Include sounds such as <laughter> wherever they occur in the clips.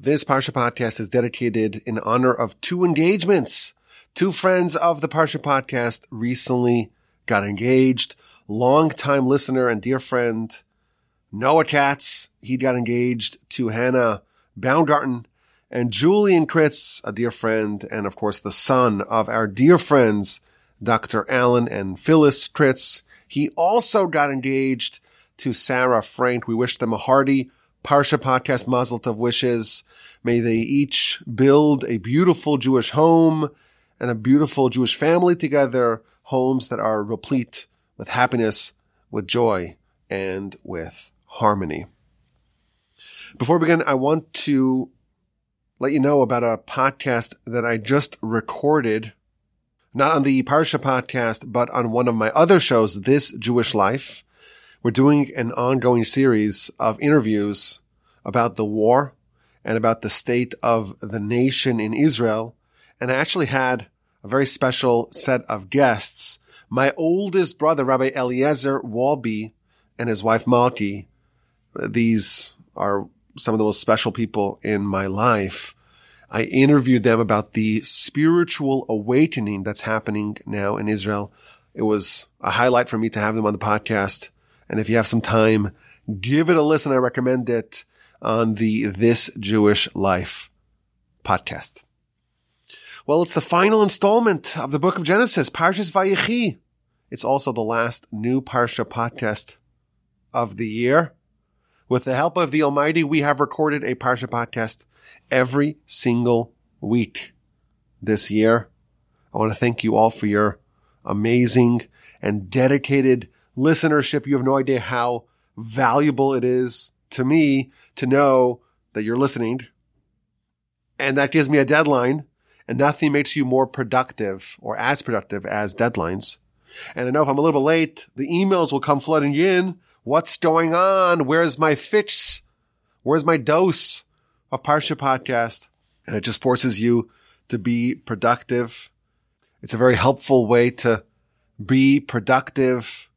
This Parsha podcast is dedicated in honor of two engagements. Two friends of the Parsha podcast recently got engaged. Long-time listener and dear friend Noah Katz, he got engaged to Hannah Baumgarten and Julian Kritz, a dear friend, and of course the son of our dear friends, Dr. Alan and Phyllis Kritz. He also got engaged to Sara Frank. We wish them a hearty Parsha podcast mazel tov wishes. May they each build a beautiful Jewish home and a beautiful Jewish family together, homes that are replete with happiness, with joy, and with harmony. Before we begin, I want to let you know about a podcast that I just recorded, not on the Parsha podcast, but on one of my other shows, This Jewish Life. We're doing an ongoing series of interviews about the war and about the state of the nation in Israel. And I actually had a very special set of guests. My oldest brother, Rabbi Eliezer Wolbe, and his wife Malki. These are some of the most special people in my life. I interviewed them about the spiritual awakening that's happening now in Israel. It was a highlight for me to have them on the podcast. And if you have some time, give it a listen. I recommend it on the This Jewish Life podcast. Well, it's the final installment of the book of Genesis, Parshas Vayechi. It's also the last new Parsha podcast of the year. With the help of the Almighty, we have recorded a Parsha podcast every single week this year. I want to thank you all for your amazing and dedicated listenership. You have no idea how valuable it is to me to know that you're listening. And that gives me a deadline and nothing makes you more productive or as productive as deadlines. And I know if I'm a little bit late, the emails will come flooding in. What's going on? Where's my fix? Where's my dose of Parsha podcast? And it just forces you to be productive. It's a very helpful way to be productive.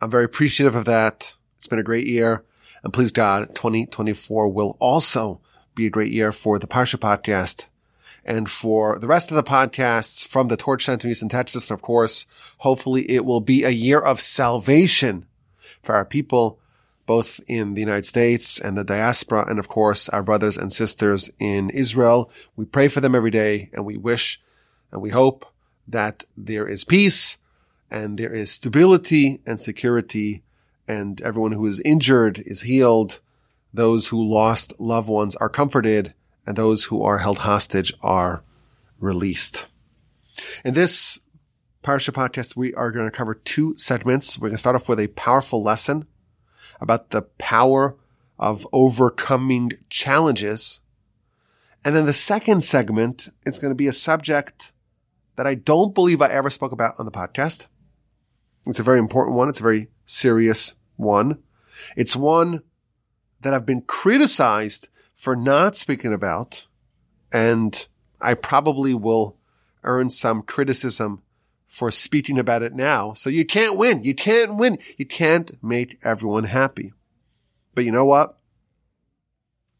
I'm very appreciative of that. It's been a great year. And please God, 2024 will also be a great year for the Parsha podcast and for the rest of the podcasts from the Torch Center in Houston, Texas. And of course, hopefully it will be a year of salvation for our people, both in the United States and the diaspora. And of course, our brothers and sisters in Israel. We pray for them every day and we wish and we hope that there is peace and there is stability and security and everyone who is injured is healed. Those who lost loved ones are comforted and those who are held hostage are released. In this Parsha podcast, we are going to cover two segments. We're going to start off with a powerful lesson about the power of overcoming challenges. And then the second segment is going to be a subject that I don't believe I ever spoke about on the podcast. It's a very important one. It's a very serious one. It's one that I've been criticized for not speaking about, and I probably will earn some criticism for speaking about it now. So you can't win. You can't win. You can't make everyone happy. But you know what?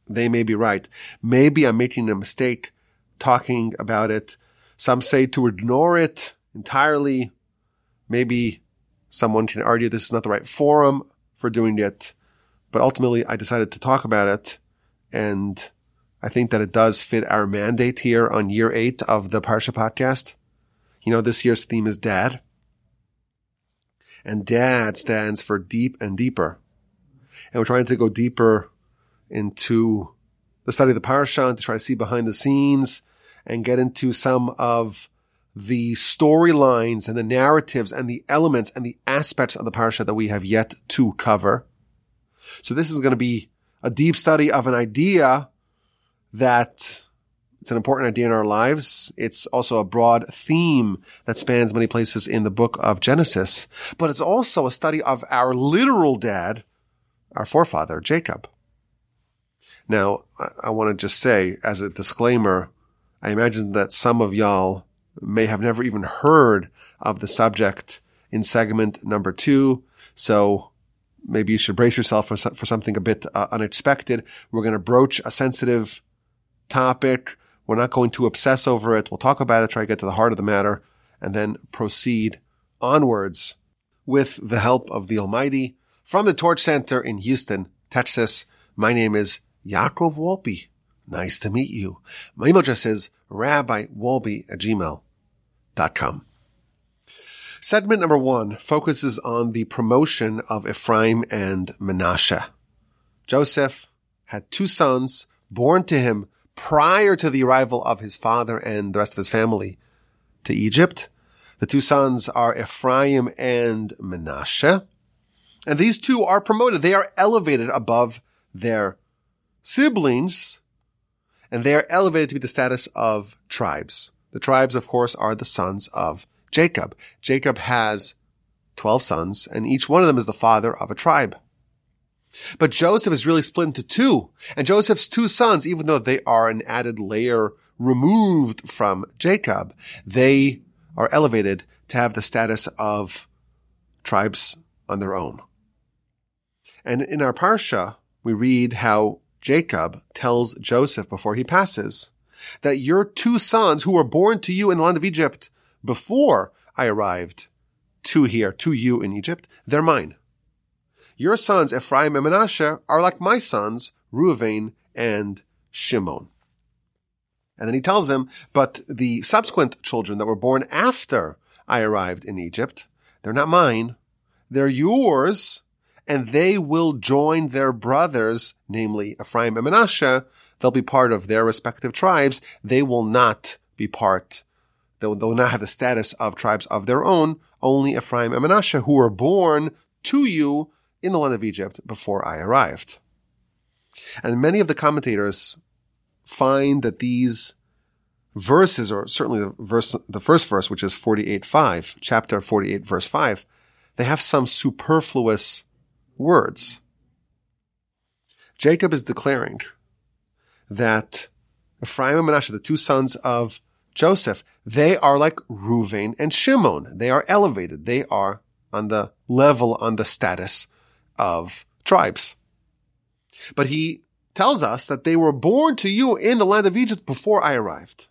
They may be right. Maybe I'm making a mistake talking about it. Some say to ignore it entirely. Maybe Someone can argue this is not the right forum for doing it, but ultimately I decided to talk about it. And I think that it does fit our mandate here on year eight of the Parsha podcast. You know, this year's theme is dad. And dad stands for deep and deeper. And we're trying to go deeper into the study of the Parsha and to try to see behind the scenes and get into some of the storylines and the narratives and the elements and the aspects of the parsha that we have yet to cover. So this is going to be a deep study of an idea that it's an important idea in our lives. It's also a broad theme that spans many places in the book of Genesis, but it's also a study of our literal dad, our forefather, Jacob. Now, I want to just say as a disclaimer, I imagine that some of y'all may have never even heard of the subject in segment number two. So maybe you should brace yourself for, for something a bit uh, unexpected. We're going to broach a sensitive topic. We're not going to obsess over it. We'll talk about it, try to get to the heart of the matter, and then proceed onwards with the help of the Almighty. From the Torch Center in Houston, Texas, my name is Yaakov Wolbe. Nice to meet you. My email address is rabbiwolbe at gmail.com. Segment number one focuses on the promotion of Ephraim and Menashe. Joseph had two sons born to him prior to the arrival of his father and the rest of his family to Egypt. The two sons are Ephraim and Menashe. And these two are promoted. They are elevated above their siblings and they are elevated to be the status of tribes. The tribes, of course, are the sons of Jacob. Jacob has 12 sons, and each one of them is the father of a tribe. But Joseph is really split into two, and Joseph's two sons, even though they are an added layer removed from Jacob, they are elevated to have the status of tribes on their own. And in our Parsha, we read how Jacob tells Joseph before he passes that your two sons who were born to you in the land of Egypt before I arrived to here, to you in Egypt, they're mine. Your sons, Ephraim and Menashe, are like my sons, Reuven and Shimon. And then he tells him, but the subsequent children that were born after I arrived in Egypt, they're not mine. They're yours, and they will join their brothers, namely Ephraim and Menashe. They'll be part of their respective tribes. They will not be part They'll, they'll not have the status of tribes of their own. Only Ephraim and Manasseh, who were born to you in the land of Egypt before I arrived. And many of the commentators find that these verses, or certainly the verse, the first verse, which is 48.5, chapter 48, verse 5, they have some superfluous words. Jacob is declaring that Ephraim and Manasseh, the two sons of Joseph, they are like Reuven and Shimon. They are elevated. They are on the level, on the status of tribes. But he tells us that they were born to you in the land of Egypt before I arrived.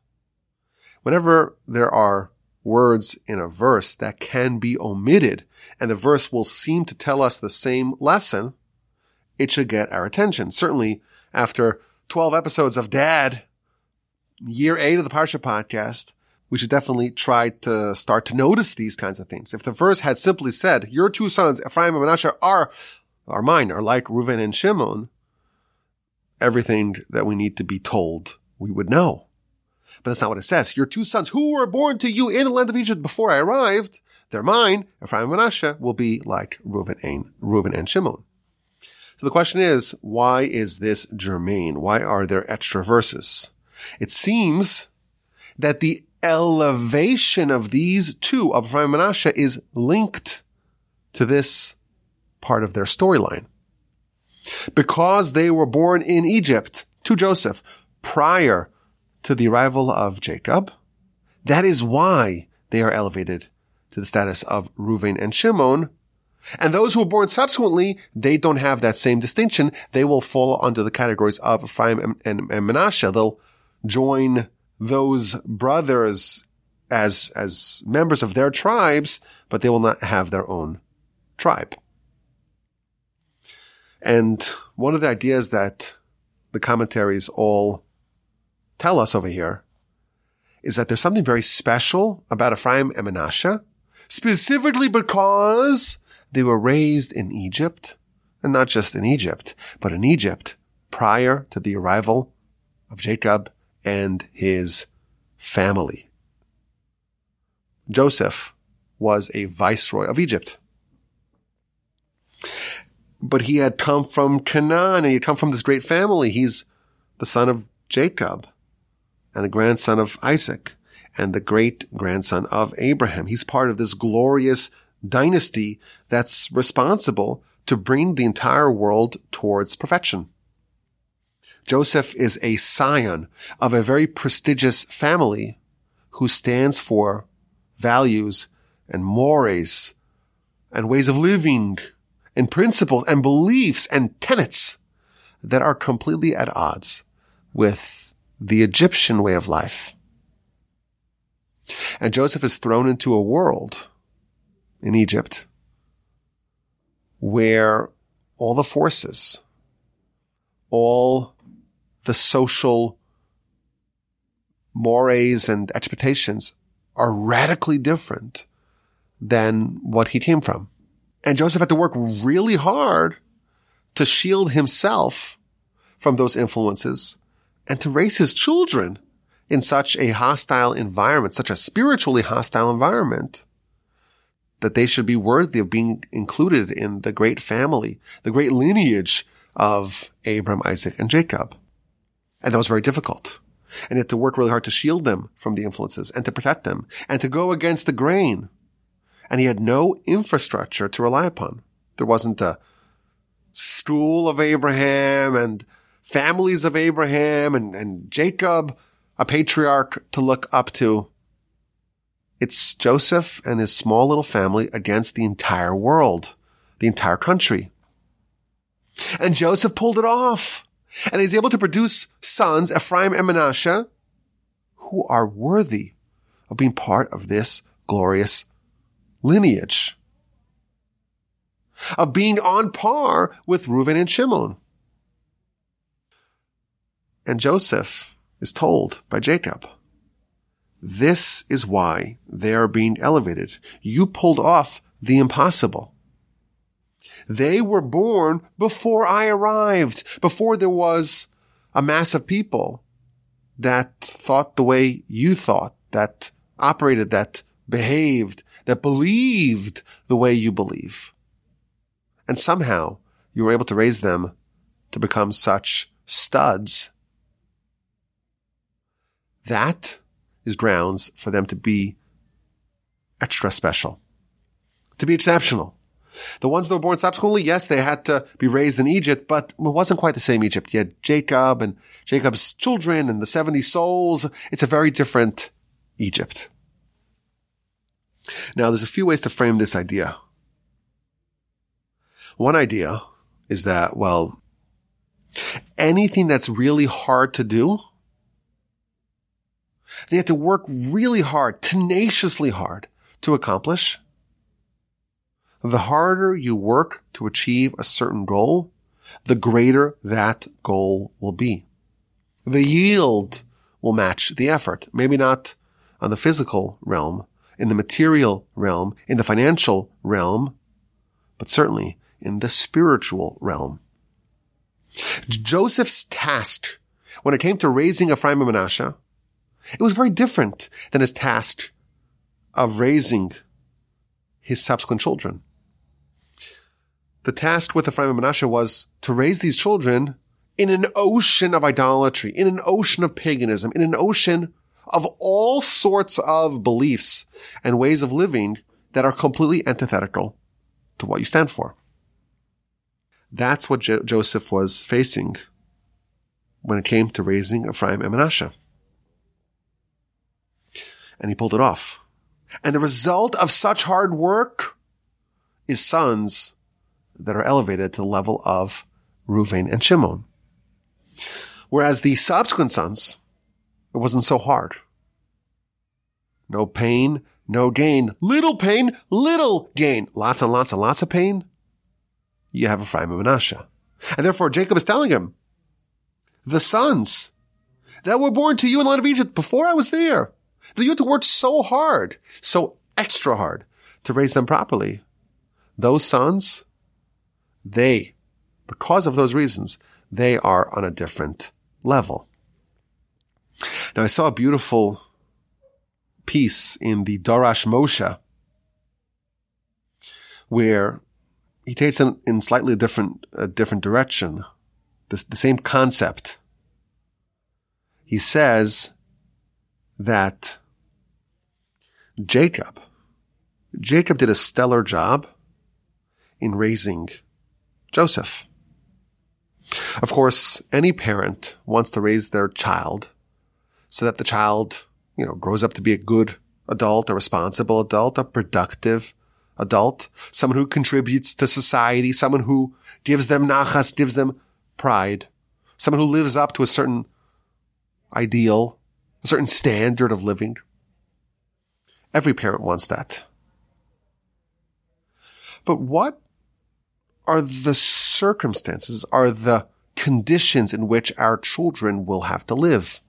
Whenever there are words in a verse that can be omitted and the verse will seem to tell us the same lesson, it should get our attention. Certainly after 12 episodes of dad year eight of the Parsha podcast, we should definitely try to start to notice these kinds of things. If the verse had simply said, your two sons, Ephraim and Manasseh, are, are mine, are like Reuven and Shimon, everything that we need to be told, we would know. But that's not what it says. Your two sons who were born to you in the land of Egypt before I arrived, they're mine. Ephraim and Manasseh will be like Reuven and, Reuven and Shimon. So the question is, why is this germane? Why are there extra verses? It seems that the elevation of these two, of Ephraim and Manasseh, is linked to this part of their storyline. Because they were born in Egypt to Joseph prior to the arrival of Jacob, that is why they are elevated to the status of Reuven and Shimon. And those who were born subsequently, they don't have that same distinction. They will fall under the categories of Ephraim and, and, and. They'll join those brothers as, as members of their tribes, but they will not have their own tribe. And one of the ideas that the commentaries all tell us over here is that there's something very special about Ephraim and Manasseh, specifically because they were raised in Egypt, and not just in Egypt, but in Egypt prior to the arrival of Jacob and his family. Joseph was a viceroy of Egypt. But he had come from Canaan and he had come from this great family. He's the son of Jacob and the grandson of Isaac and the great grandson of Abraham. He's part of this glorious dynasty that's responsible to bring the entire world towards perfection. Joseph is a scion of a very prestigious family who stands for values and mores and ways of living and principles and beliefs and tenets that are completely at odds with the Egyptian way of life. And Joseph is thrown into a world in Egypt where all the forces, all the social mores and expectations are radically different than what he came from. And Joseph had to work really hard to shield himself from those influences and to raise his children in such a hostile environment, such a spiritually hostile environment, that they should be worthy of being included in the great family, the great lineage of Abram, Isaac, and Jacob. And that was very difficult. And he had to work really hard to shield them from the influences and to protect them and to go against the grain. And he had no infrastructure to rely upon. There wasn't a school of Abraham and families of Abraham and, and Jacob, a patriarch to look up to. It's Joseph and his small little family against the entire world, the entire country. And Joseph pulled it off. And he's able to produce sons, Ephraim and Manasseh, who are worthy of being part of this glorious lineage. Of being on par with Reuben and Shimon. And Joseph is told by Jacob, this is why they are being elevated. You pulled off the impossible. They were born before I arrived, before there was a mass of people that thought the way you thought, that operated, that behaved, that believed the way you believe. And somehow you were able to raise them to become such studs. That is grounds for them to be extra special, to be exceptional. The ones that were born subsequently, yes, they had to be raised in Egypt, but it wasn't quite the same Egypt. You had Jacob and Jacob's children and the 70 souls. It's a very different Egypt. Now, there's a few ways to frame this idea. One idea is that, well, anything that's really hard to do, they had to work really hard, tenaciously hard to accomplish the harder you work to achieve a certain goal, the greater that goal will be. The yield will match the effort. Maybe not on the physical realm, in the material realm, in the financial realm, but certainly in the spiritual realm. Joseph's task when it came to raising Ephraim and Manasseh, it was very different than his task of raising his subsequent children the task with Ephraim and Manasseh was to raise these children in an ocean of idolatry, in an ocean of paganism, in an ocean of all sorts of beliefs and ways of living that are completely antithetical to what you stand for. That's what jo- Joseph was facing when it came to raising Ephraim and Manasseh. And he pulled it off. And the result of such hard work is sons that are elevated to the level of Reuven and Shimon. Whereas the subsequent sons, it wasn't so hard. No pain, no gain. Little pain, little gain. Lots and lots and lots of pain. You have Ephraim and Manasseh. And therefore Jacob is telling him, the sons that were born to you in the land of Egypt before I was there, you had to work so hard, so extra hard to raise them properly. Those sons they, because of those reasons, they are on a different level. Now I saw a beautiful piece in the Darash Moshe where he takes it in slightly different, a different direction. The, the same concept. He says that Jacob, Jacob did a stellar job in raising Joseph. Of course, any parent wants to raise their child so that the child, you know, grows up to be a good adult, a responsible adult, a productive adult, someone who contributes to society, someone who gives them nachas, gives them pride, someone who lives up to a certain ideal, a certain standard of living. Every parent wants that. But what are the circumstances, are the conditions in which our children will have to live?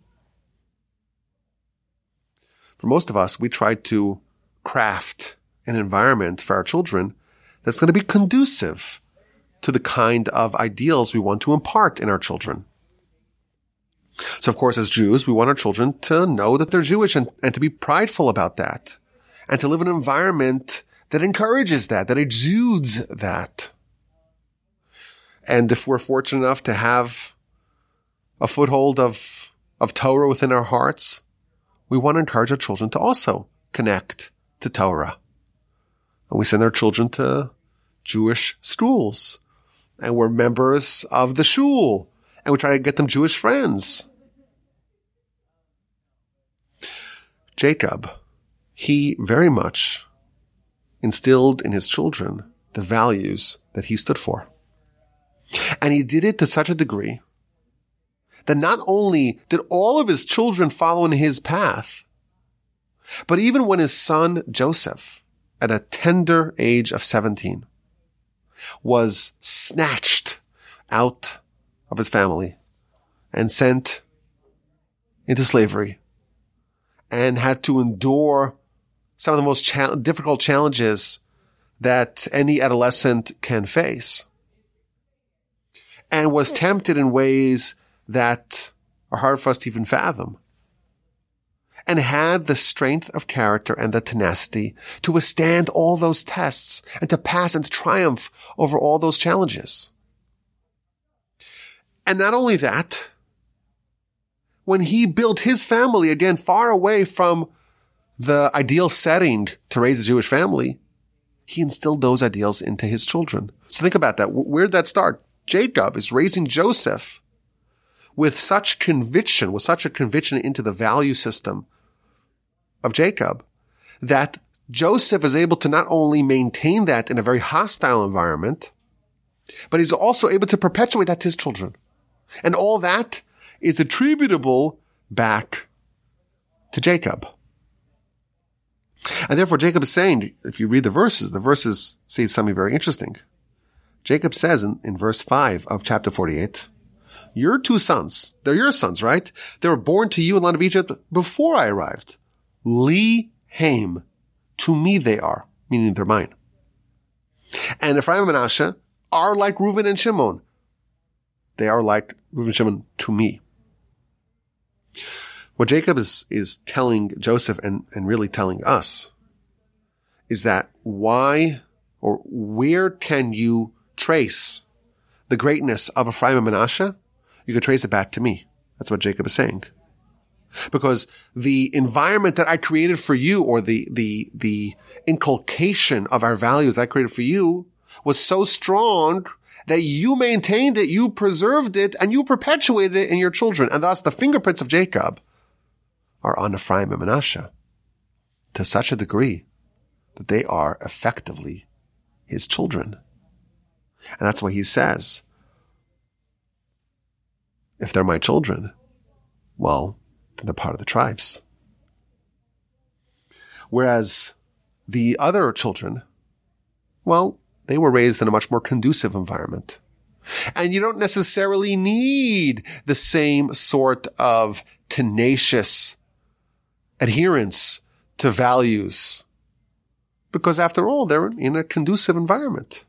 For most of us, we try to craft an environment for our children that's going to be conducive to the kind of ideals we want to impart in our children. So of course, as Jews, we want our children to know that they're Jewish and, and to be prideful about that and to live in an environment that encourages that, that exudes that. And if we're fortunate enough to have a foothold of, of Torah within our hearts, we want to encourage our children to also connect to Torah. And we send our children to Jewish schools and we're members of the shul and we try to get them Jewish friends. Jacob, he very much instilled in his children the values that he stood for. And he did it to such a degree that not only did all of his children follow in his path, but even when his son Joseph, at a tender age of 17, was snatched out of his family and sent into slavery and had to endure some of the most cha- difficult challenges that any adolescent can face and was hmm. tempted in ways that are hard for us to even fathom and had the strength of character and the tenacity to withstand all those tests and to pass and to triumph over all those challenges. And not only that, when he built his family again far away from the ideal setting to raise a Jewish family, he instilled those ideals into his children. So think about that. Where did that start? Jacob is raising Joseph with such conviction, with such a conviction into the value system of Jacob that Joseph is able to not only maintain that in a very hostile environment, but he's also able to perpetuate that to his children. And all that is attributable back to Jacob. And therefore Jacob is saying, if you read the verses, the verses say something very interesting. Jacob says in, in verse 5 of chapter 48, your two sons, they're your sons, right? They were born to you in the land of Egypt before I arrived. Li Haim, to me they are, meaning they're mine. And Ephraim and Manasseh are like Reuben and Shimon. They are like Shimon to me. What Jacob is, is telling Joseph and, and really telling us is that why or where can you trace the greatness of Ephraim and Manasseh? You can trace it back to me. That's what Jacob is saying. Because the environment that I created for you or the, the, the inculcation of our values I created for you was so strong that you maintained it, you preserved it, and you perpetuated it in your children. And thus the fingerprints of Jacob are on Ephraim and Manasseh to such a degree that they are effectively his children. And that's why he says, if they're my children, well, then they're part of the tribes. Whereas the other children, well, they were raised in a much more conducive environment. And you don't necessarily need the same sort of tenacious adherence to values. Because after all, they're in a conducive environment.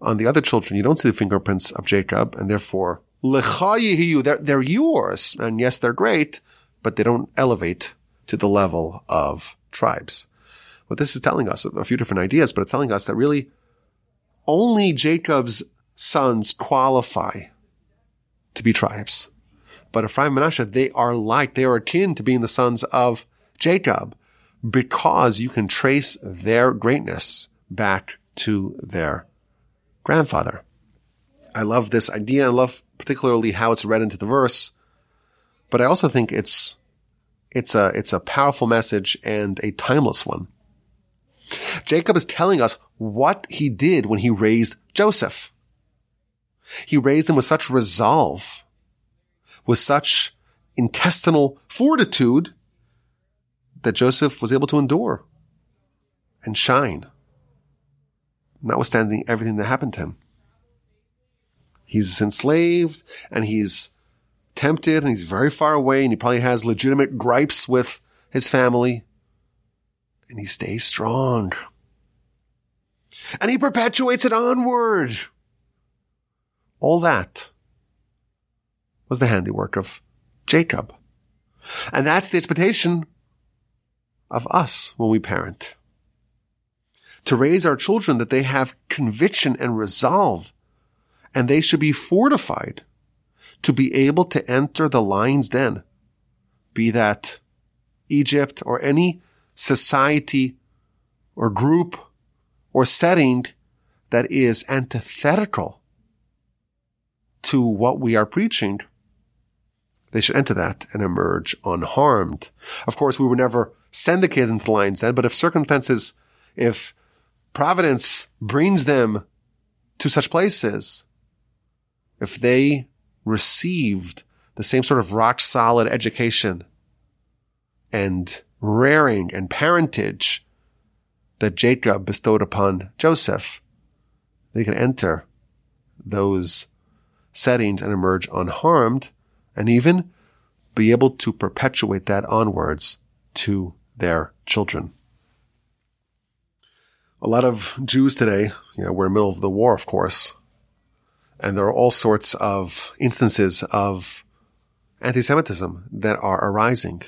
On the other children, you don't see the fingerprints of Jacob, and therefore, they're, they're yours. And yes, they're great, but they don't elevate to the level of tribes. What this is telling us, a few different ideas, but it's telling us that really only Jacob's sons qualify to be tribes. But Ephraim and Manasseh, they are like, they are akin to being the sons of Jacob because you can trace their greatness back to their grandfather. I love this idea. I love particularly how it's read into the verse, but I also think it's, it's a, it's a powerful message and a timeless one. Jacob is telling us what he did when he raised Joseph. He raised him with such resolve, with such intestinal fortitude that Joseph was able to endure and shine, notwithstanding everything that happened to him. He's enslaved and he's tempted and he's very far away and he probably has legitimate gripes with his family. And he stays strong. And he perpetuates it onward. All that was the handiwork of Jacob. And that's the expectation of us when we parent. To raise our children that they have conviction and resolve and they should be fortified to be able to enter the lion's den, be that Egypt or any society or group or setting that is antithetical to what we are preaching, they should enter that and emerge unharmed. Of course, we would never send the kids into the lion's den, but if circumstances, if providence brings them to such places, if they received the same sort of rock solid education and rearing and parentage that Jacob bestowed upon Joseph, they can enter those settings and emerge unharmed and even be able to perpetuate that onwards to their children. A lot of Jews today, you know, we're in the middle of the war, of course, and there are all sorts of instances of anti-Semitism that are arising,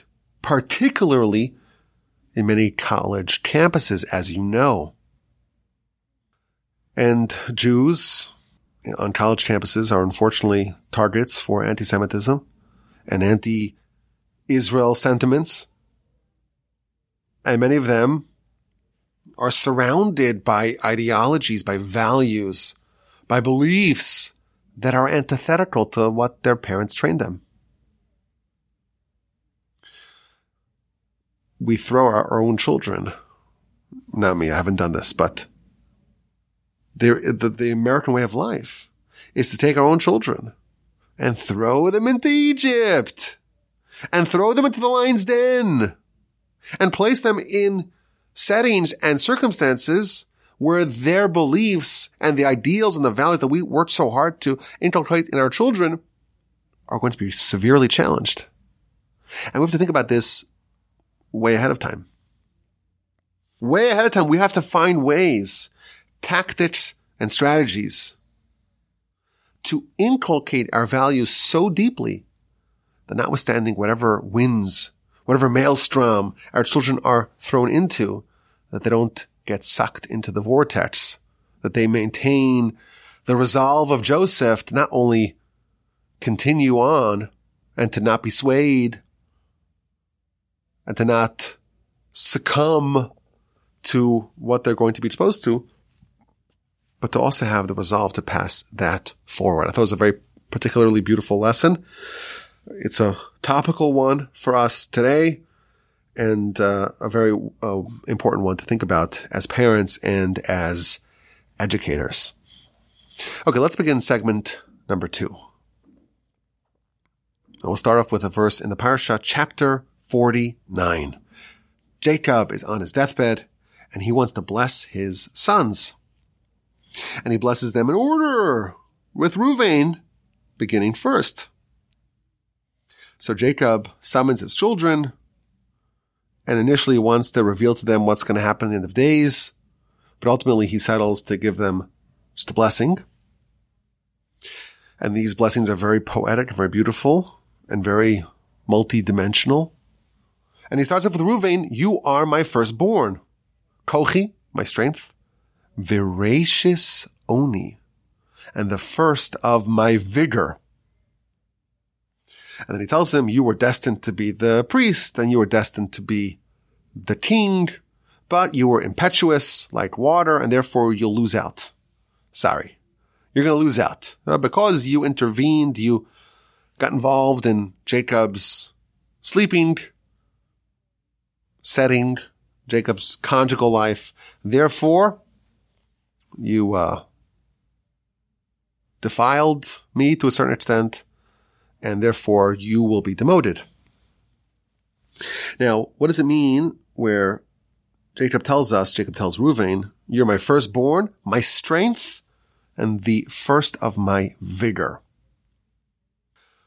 particularly in many college campuses, as you know. And Jews on college campuses are unfortunately targets for anti-Semitism and anti-Israel sentiments. And many of them are surrounded by ideologies, by values, by beliefs that are antithetical to what their parents trained them. We throw our own children. Not me, I haven't done this, but the, the American way of life is to take our own children and throw them into Egypt and throw them into the lion's den and place them in settings and circumstances where their beliefs and the ideals and the values that we work so hard to inculcate in our children are going to be severely challenged. And we have to think about this way ahead of time. Way ahead of time, we have to find ways tactics, and strategies to inculcate our values so deeply that notwithstanding whatever winds, whatever maelstrom our children are thrown into, that they don't get sucked into the vortex, that they maintain the resolve of Joseph to not only continue on and to not be swayed and to not succumb to what they're going to be exposed to, but to also have the resolve to pass that forward. I thought it was a very particularly beautiful lesson. It's a topical one for us today and uh, a very uh, important one to think about as parents and as educators. Okay, let's begin segment number two. And we'll start off with a verse in the Parsha, chapter 49. Jacob is on his deathbed and he wants to bless his sons and he blesses them in order with Ruvain beginning first. So Jacob summons his children and initially wants to reveal to them what's going to happen in the end of days, but ultimately he settles to give them just a blessing. And these blessings are very poetic, very beautiful, and very multi-dimensional. And he starts off with Ruvain, you are my firstborn. Kochi, my strength v'reishis oni, and the first of my vigor. And then he tells him, you were destined to be the priest, and you were destined to be the king, but you were impetuous like water, and therefore you'll lose out. Sorry. You're going to lose out. Uh, because you intervened, you got involved in Jacob's sleeping, setting, Jacob's conjugal life. Therefore, you, uh, defiled me to a certain extent, and therefore you will be demoted. Now, what does it mean where Jacob tells us, Jacob tells Reuven, you're my firstborn, my strength, and the first of my vigor.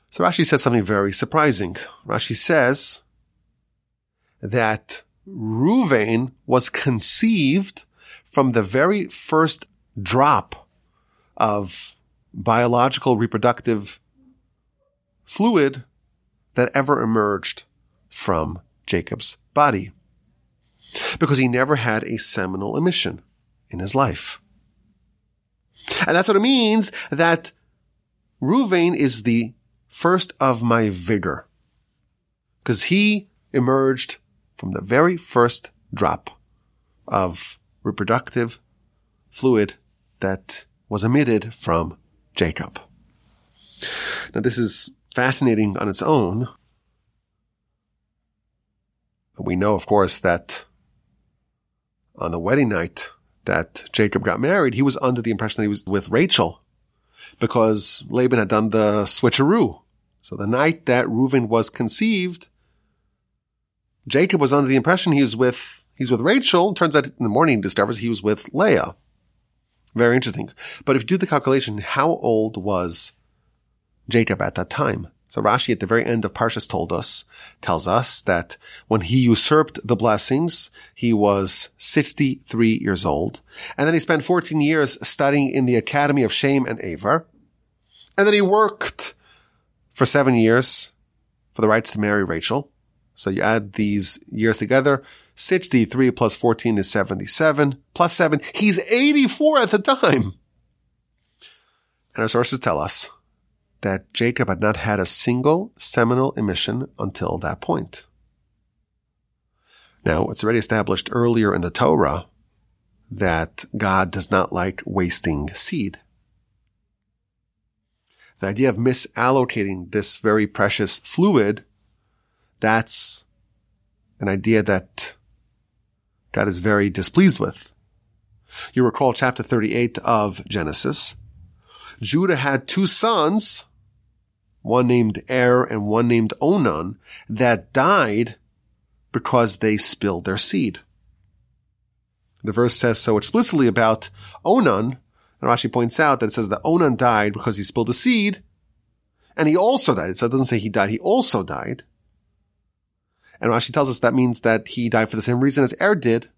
So Rashi says something very surprising. Rashi says that Reuven was conceived from the very first drop of biological reproductive fluid that ever emerged from Jacob's body. Because he never had a seminal emission in his life. And that's what it means that Ruvain is the first of my vigor. Because he emerged from the very first drop of reproductive fluid that was emitted from Jacob. Now this is fascinating on its own. We know, of course, that on the wedding night that Jacob got married, he was under the impression that he was with Rachel because Laban had done the switcheroo. So the night that Reuven was conceived, Jacob was under the impression he was with, he's with Rachel. Turns out in the morning he discovers he was with Leah. Very interesting. But if you do the calculation, how old was Jacob at that time? So Rashi at the very end of Parshas told us, tells us that when he usurped the blessings, he was 63 years old. And then he spent 14 years studying in the Academy of Shem and Ever. And then he worked for seven years for the rights to marry Rachel. So you add these years together. 63 plus 14 is 77 plus seven. He's 84 at the time. And our sources tell us that Jacob had not had a single seminal emission until that point. Now, it's already established earlier in the Torah that God does not like wasting seed. The idea of misallocating this very precious fluid that's an idea that God is very displeased with. You recall chapter 38 of Genesis. Judah had two sons, one named Er and one named Onan, that died because they spilled their seed. The verse says so explicitly about Onan, and Rashi points out that it says that Onan died because he spilled the seed, and he also died. So it doesn't say he died, he also died. And Rashi tells us that means that he died for the same reason as Er did.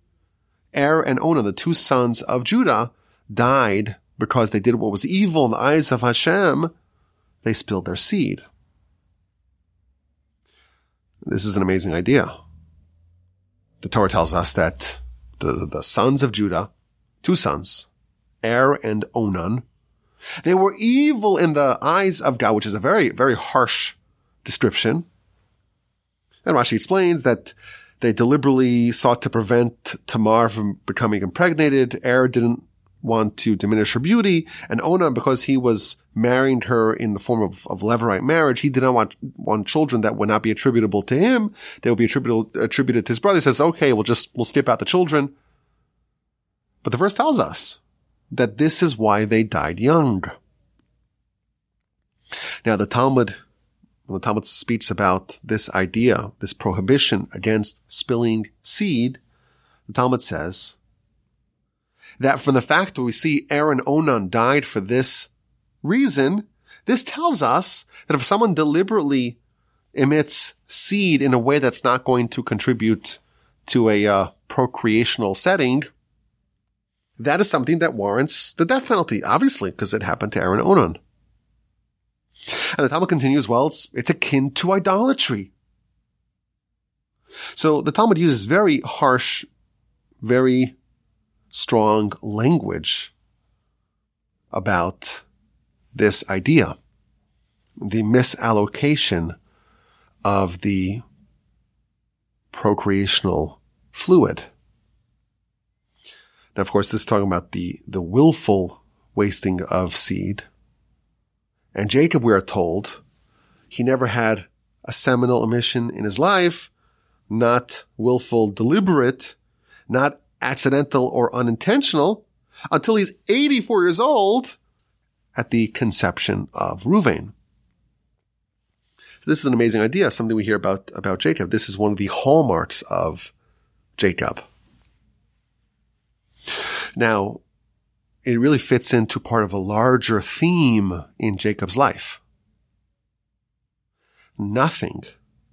Er and Onan, the two sons of Judah, died because they did what was evil in the eyes of Hashem. They spilled their seed. This is an amazing idea. The Torah tells us that the, the sons of Judah, two sons, Er and Onan, they were evil in the eyes of God, which is a very, very harsh description. And Rashi explains that they deliberately sought to prevent Tamar from becoming impregnated. Er didn't want to diminish her beauty. And Onan, because he was marrying her in the form of, of levirate marriage, he did not want, want children that would not be attributable to him. They would be attributable, attributed to his brother. He says, okay, we'll just, we'll skip out the children. But the verse tells us that this is why they died young. Now the Talmud when the Talmud speaks about this idea, this prohibition against spilling seed, the Talmud says that from the fact that we see Aaron Onan died for this reason, this tells us that if someone deliberately emits seed in a way that's not going to contribute to a uh, procreational setting, that is something that warrants the death penalty, obviously, because it happened to Aaron Onan. And the Talmud continues, well, it's, it's akin to idolatry. So the Talmud uses very harsh, very strong language about this idea, the misallocation of the procreational fluid. Now, of course, this is talking about the, the willful wasting of seed. And Jacob, we are told, he never had a seminal emission in his life, not willful, deliberate, not accidental or unintentional, until he's 84 years old at the conception of Ruvain. So this is an amazing idea, something we hear about, about Jacob. This is one of the hallmarks of Jacob. Now, it really fits into part of a larger theme in Jacob's life. Nothing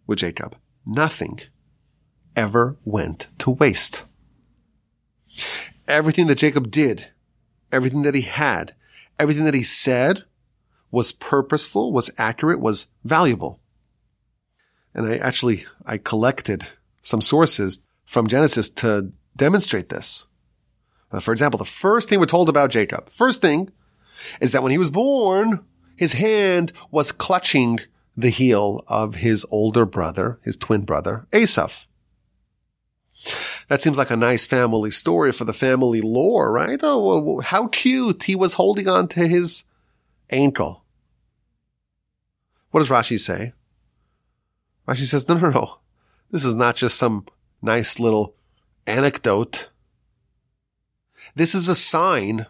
with Jacob, nothing ever went to waste. Everything that Jacob did, everything that he had, everything that he said was purposeful, was accurate, was valuable. And I actually, I collected some sources from Genesis to demonstrate this. Uh, for example, the first thing we're told about Jacob, first thing is that when he was born, his hand was clutching the heel of his older brother, his twin brother, Esav. That seems like a nice family story for the family lore, right? Oh, how cute. He was holding on to his ankle. What does Rashi say? Rashi says, no, no, no. This is not just some nice little anecdote. This is a sign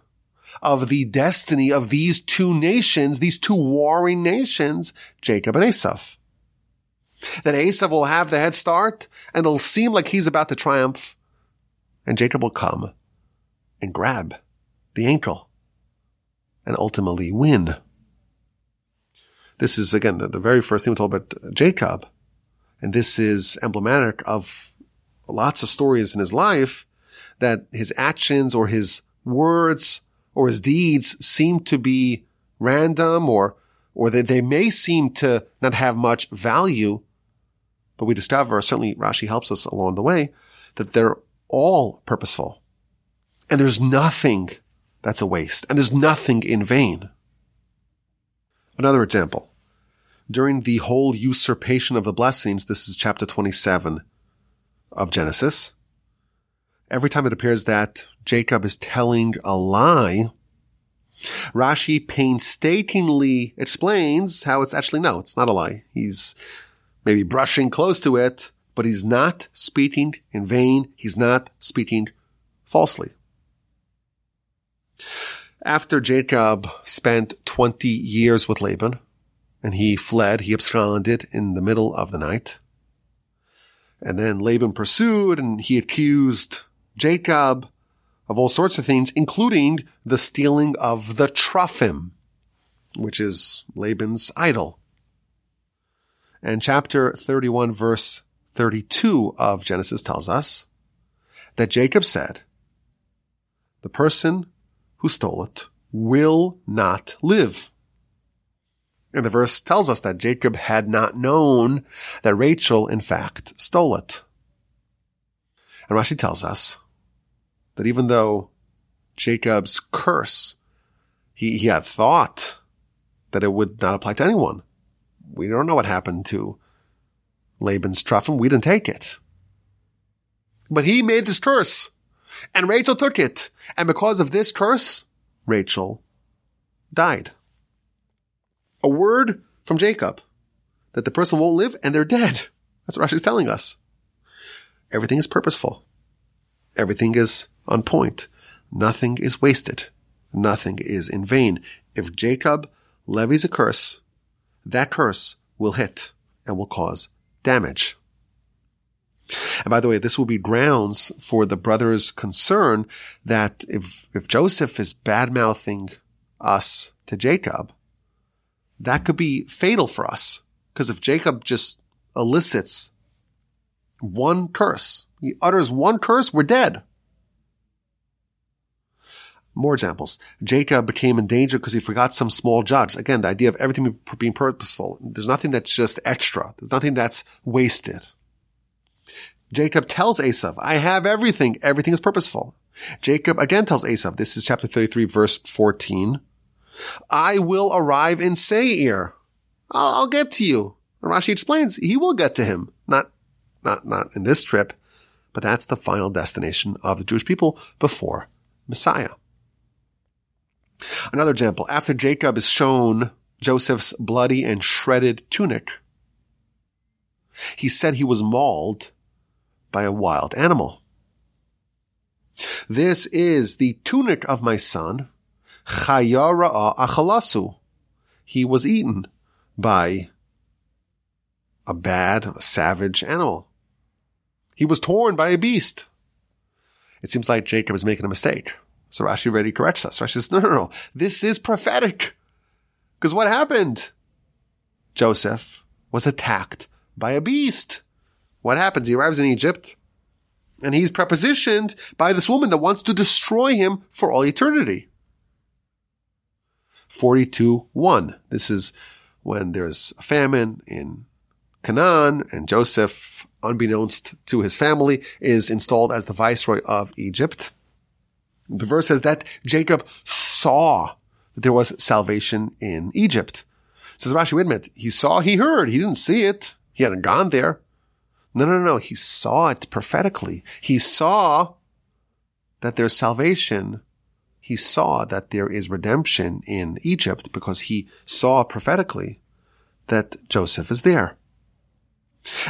of the destiny of these two nations, these two warring nations, Jacob and Esav. That Esav will have the head start and it'll seem like he's about to triumph and Jacob will come and grab the ankle and ultimately win. This is again the, the very first thing we told about Jacob. And this is emblematic of lots of stories in his life that his actions or his words or his deeds seem to be random or, or that they may seem to not have much value. But we discover, certainly Rashi helps us along the way, that they're all purposeful. And there's nothing that's a waste. And there's nothing in vain. Another example. During the whole usurpation of the blessings, this is chapter 27 of Genesis. Every time it appears that Jacob is telling a lie, Rashi painstakingly explains how it's actually no, it's not a lie. He's maybe brushing close to it, but he's not speaking in vain. He's not speaking falsely. After Jacob spent 20 years with Laban and he fled, he absconded in the middle of the night. And then Laban pursued and he accused Jacob of all sorts of things, including the stealing of the Truphim, which is Laban's idol. And chapter 31 verse 32 of Genesis tells us that Jacob said, the person who stole it will not live. And the verse tells us that Jacob had not known that Rachel, in fact, stole it. And Rashi tells us that even though Jacob's curse, he, he had thought that it would not apply to anyone. We don't know what happened to Laban's Truphim. We didn't take it. But he made this curse and Rachel took it. And because of this curse, Rachel died. A word from Jacob that the person won't live and they're dead. That's what Rashi's telling us. Everything is purposeful. Everything is on point. Nothing is wasted. Nothing is in vain. If Jacob levies a curse, that curse will hit and will cause damage. And by the way, this will be grounds for the brothers' concern that if, if Joseph is bad mouthing us to Jacob, that could be fatal for us. Because if Jacob just elicits one curse, he utters one curse, we're dead. More examples. Jacob became in danger because he forgot some small judge. Again, the idea of everything being purposeful. There's nothing that's just extra. There's nothing that's wasted. Jacob tells Esav, I have everything. Everything is purposeful. Jacob again tells Esav, this is chapter 33, verse 14. I will arrive in Seir. I'll, I'll get to you. And Rashi explains he will get to him. Not, not, not in this trip, but that's the final destination of the Jewish people before Messiah. Another example, after Jacob is shown Joseph's bloody and shredded tunic, he said he was mauled by a wild animal. This is the tunic of my son. Chayara achalasu. He was eaten by a bad, a savage animal. He was torn by a beast. It seems like Jacob is making a mistake. So Rashi already corrects us. Rashi says, no, no, no. This is prophetic. Because what happened? Joseph was attacked by a beast. What happens? He arrives in Egypt and he's prepositioned by this woman that wants to destroy him for all eternity. 42 1. This is when there's a famine in Canaan and Joseph, unbeknownst to his family, is installed as the viceroy of Egypt. The verse says that Jacob saw that there was salvation in Egypt. Says Rashi, wait a minute. He saw, he heard, he didn't see it. He hadn't gone there. No, no, no. He saw it prophetically. He saw that there's salvation. He saw that there is redemption in Egypt because he saw prophetically that Joseph is there.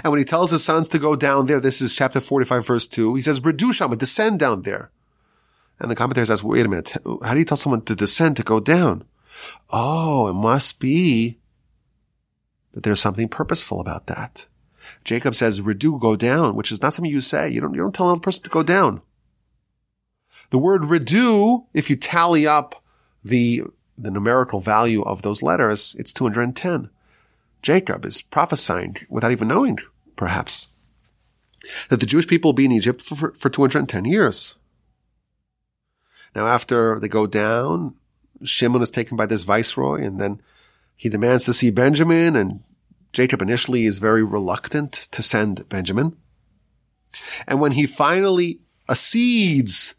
And when he tells his sons to go down there, this is chapter 45 verse 2, he says, Redusham, descend down there. And the commentator says, wait a minute, how do you tell someone to descend, to go down? Oh, it must be that there's something purposeful about that. Jacob says, redu, go down, which is not something you say. You don't, you don't tell another person to go down. The word redu, if you tally up the, the numerical value of those letters, it's 210. Jacob is prophesying without even knowing, perhaps, that the Jewish people will be in Egypt for, for 210 years. Now, after they go down, Shimon is taken by this viceroy and then he demands to see Benjamin and Jacob initially is very reluctant to send Benjamin. And when he finally accedes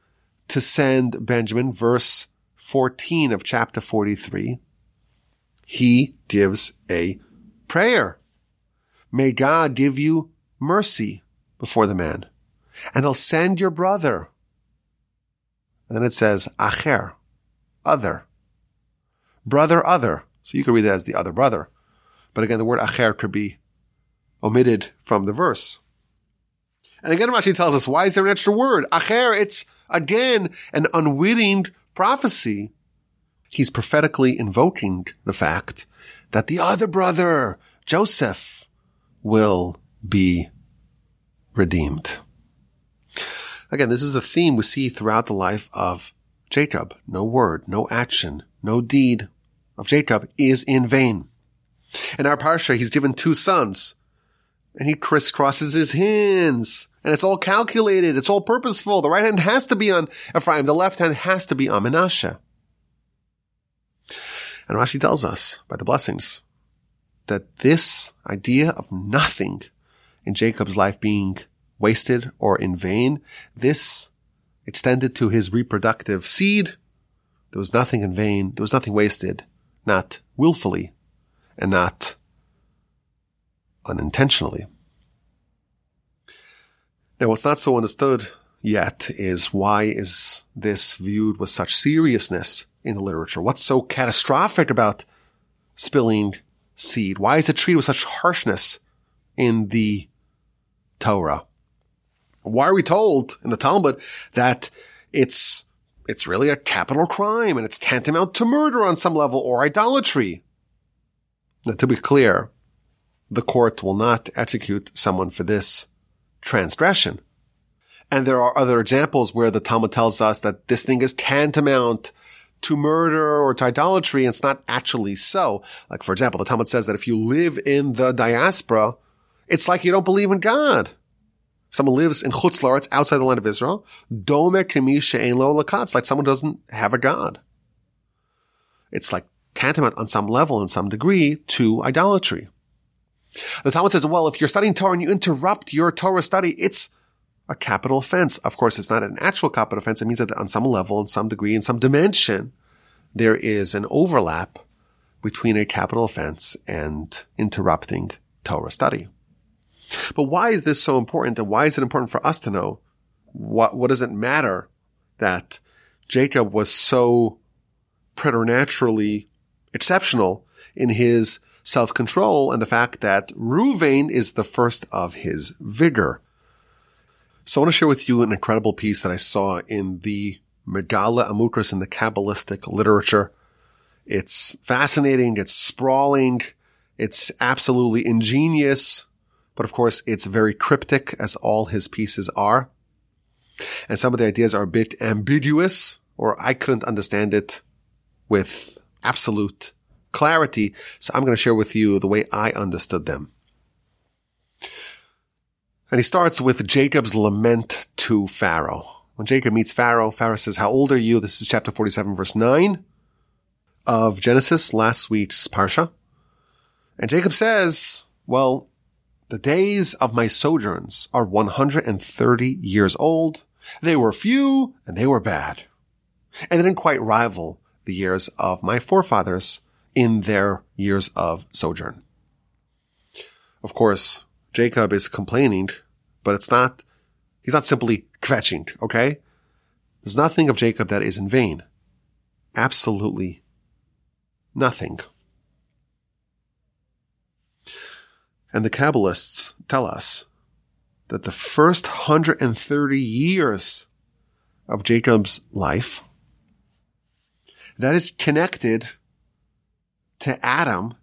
to send Benjamin, verse 14 of chapter 43, he gives a prayer. May God give you mercy before the man and he'll send your brother and then it says, acher, other. Brother, other. So you could read that as the other brother. But again, the word acher could be omitted from the verse. And again, Rashi tells us, why is there an extra word? Acher, it's again an unwitting prophecy. He's prophetically invoking the fact that the other brother, Joseph, will be redeemed. Again, this is a theme we see throughout the life of Jacob. No word, no action, no deed of Jacob is in vain. In our parsha, he's given two sons and he crisscrosses his hands and it's all calculated. It's all purposeful. The right hand has to be on Ephraim. The left hand has to be on Menashe. And Rashi tells us by the blessings that this idea of nothing in Jacob's life being wasted or in vain. This extended to his reproductive seed. There was nothing in vain. There was nothing wasted, not willfully and not unintentionally. Now, what's not so understood yet is why is this viewed with such seriousness in the literature? What's so catastrophic about spilling seed? Why is it treated with such harshness in the Torah? Why are we told in the Talmud that it's, it's really a capital crime and it's tantamount to murder on some level or idolatry? Now, to be clear, the court will not execute someone for this transgression. And there are other examples where the Talmud tells us that this thing is tantamount to murder or to idolatry. And it's not actually so. Like, for example, the Talmud says that if you live in the diaspora, it's like you don't believe in God someone lives in Chutz La'aretz, outside the land of Israel, Domer Kemi She'en Lo like someone doesn't have a God. It's like tantamount on some level, in some degree, to idolatry. The Talmud says, well, if you're studying Torah and you interrupt your Torah study, it's a capital offense. Of course, it's not an actual capital offense. It means that on some level, in some degree, in some dimension, there is an overlap between a capital offense and interrupting Torah study. But why is this so important and why is it important for us to know? What, what does it matter that Jacob was so preternaturally exceptional in his self-control and the fact that Ruvain is the first of his vigor. So I want to share with you an incredible piece that I saw in the Megaleh Amukos in the Kabbalistic literature. It's fascinating. It's sprawling. It's absolutely ingenious. But of course, it's very cryptic as all his pieces are. And some of the ideas are a bit ambiguous or I couldn't understand it with absolute clarity. So I'm going to share with you the way I understood them. And he starts with Jacob's lament to Pharaoh. When Jacob meets Pharaoh, Pharaoh says, how old are you? This is chapter 47 verse 9 of Genesis, last week's Parsha. And Jacob says, well, the days of my sojourns are 130 years old. They were few and they were bad. And they didn't quite rival the years of my forefathers in their years of sojourn. Of course, Jacob is complaining, but it's not, he's not simply kvetching, okay? There's nothing of Jacob that is in vain. Absolutely nothing. And the Kabbalists tell us that the first 130 years of Jacob's life, that is connected to Adam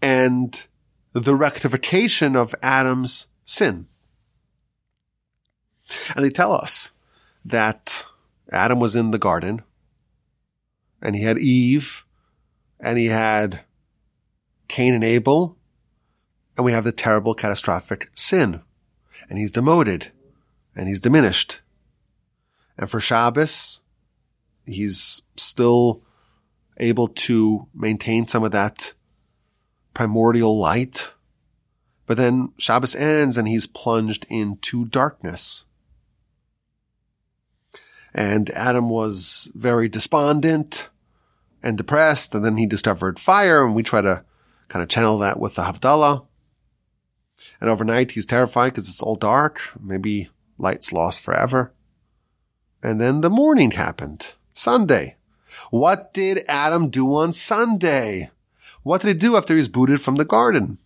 and the rectification of Adam's sin. And they tell us that Adam was in the garden and he had Eve and he had Cain and Abel and we have the terrible catastrophic sin and he's demoted and he's diminished. And for Shabbos, he's still able to maintain some of that primordial light. But then Shabbos ends and he's plunged into darkness. And Adam was very despondent and depressed. And then he discovered fire and we try to kind of channel that with the Havdalah. And overnight he's terrified because it's all dark. Maybe light's lost forever. And then the morning happened. Sunday. What did Adam do on Sunday? What did he do after he's booted from the garden?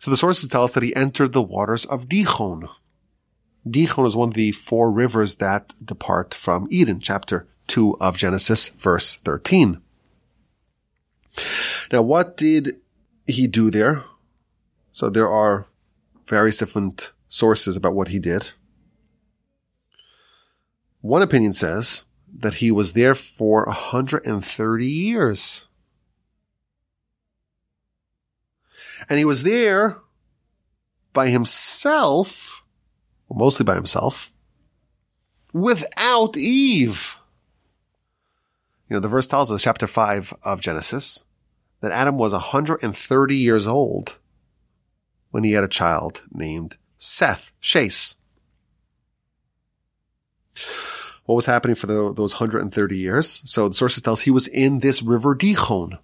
So the sources tell us that he entered the waters of Gihon. Gihon is one of the four rivers that depart from Eden, chapter 2 of Genesis, verse 13. Now, what did he do there? So there are various different sources about what he did. One opinion says that he was there for 130 years. And he was there by himself, mostly by himself, without Eve. You know, the verse tells us, chapter 5 of Genesis, that Adam was 130 years old when he had a child named Seth, Chase. what was happening for the, those 130 years. So the sources tells he was in this river Gihon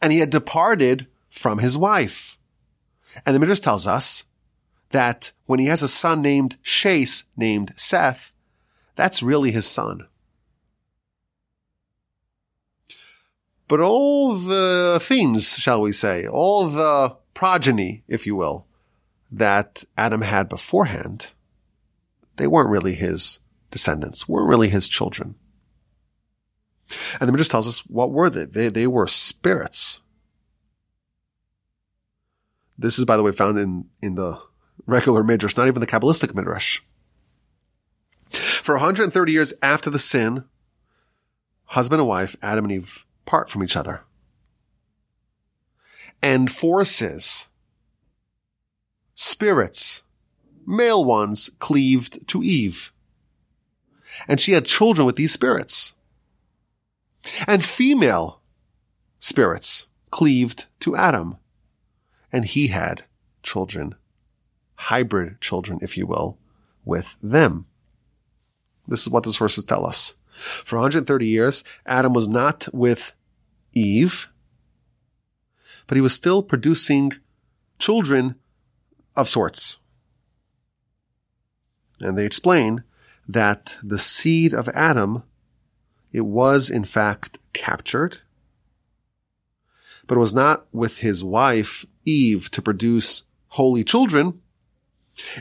and he had departed from his wife. And the Midrash tells us that when he has a son named Chase, named Seth, that's really his son. But all the themes, shall we say, all the progeny, if you will, that Adam had beforehand, they weren't really his descendants weren't really his children. And the Midrash tells us what were they? They, they were spirits. This is, by the way, found in, in the regular Midrash, not even the Kabbalistic Midrash. For 130 years after the sin, husband and wife, Adam and Eve, part from each other. And forces, spirits, male ones, cleaved to Eve and she had children with these spirits. And female spirits cleaved to Adam, and he had children, hybrid children, if you will, with them. This is what the sources tell us. For 130 years, Adam was not with Eve, but he was still producing children of sorts. And they explain that the seed of Adam, it was in fact captured, but it was not with his wife Eve to produce holy children,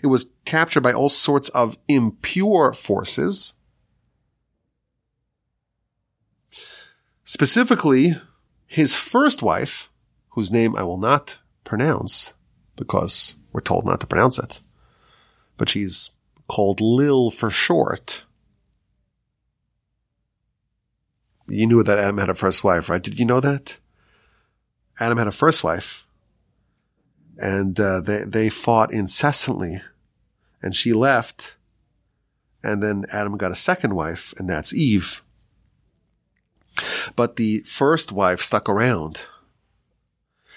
it was captured by all sorts of impure forces. Specifically, his first wife, whose name I will not pronounce because we're told not to pronounce it, but she's called Lil for short. You knew that Adam had a first wife, right? Did you know that? Adam had a first wife and uh, they they fought incessantly, and she left, and then Adam got a second wife, and that's Eve. But the first wife stuck around,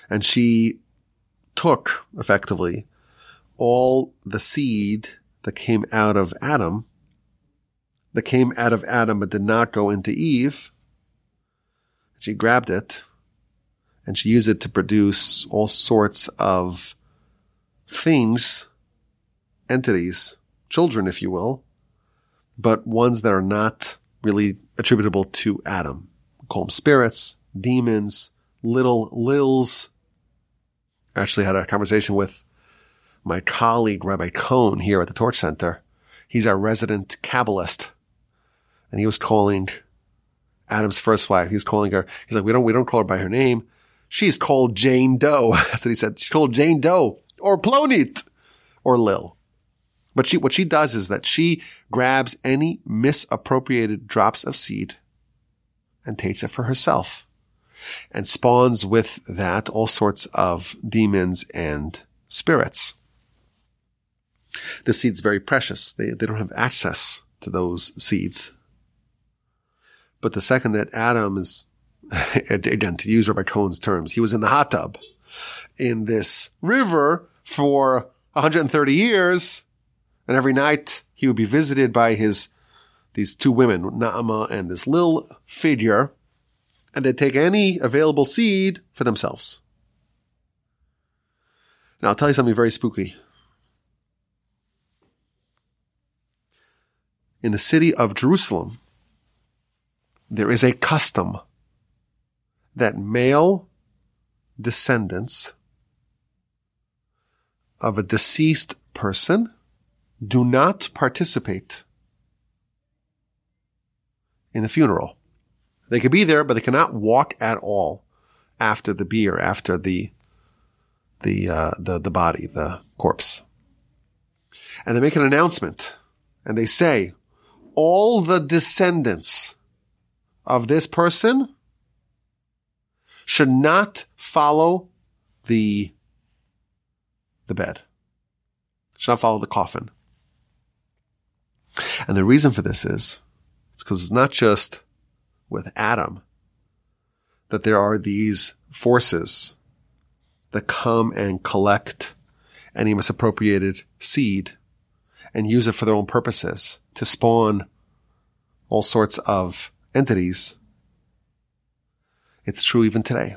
and she took effectively all the seed that came out of Adam, that came out of Adam but did not go into Eve. She grabbed it and she used it to produce all sorts of things, entities, children, if you will, but ones that are not really attributable to Adam. Them spirits, demons, little lils. Actually had a conversation with my colleague, Rabbi Cohn here at the Torch Center. He's our resident Kabbalist. And he was calling Adam's first wife. He was calling her, he's like, we don't, we don't call her by her name. She's called Jane Doe. <laughs> That's what he said. She's called Jane Doe or Plonit or Lil. But she, what she does is that she grabs any misappropriated drops of seed and takes it for herself and spawns with that all sorts of demons and spirits. The seed's very precious. They, they don't have access to those seeds. But the second that Adam is <laughs> again, to use Rabbi Cohen's terms, he was in the hot tub in this river for 130 years. And every night he would be visited by his, these two women, Naama and this little figure, and they'd take any available seed for themselves. Now I'll tell you something very spooky. In the city of Jerusalem, there is a custom that male descendants of a deceased person do not participate in the funeral. They could be there, but they cannot walk at all after the biur, after the the uh, the the body, the corpse. And they make an announcement, and they say, all the descendants of this person should not follow the, the bed. Should not follow the coffin. And the reason for this is, it's because it's not just with Adam that there are these forces that come and collect any misappropriated seed and use it for their own purposes to spawn all sorts of entities it's true even today.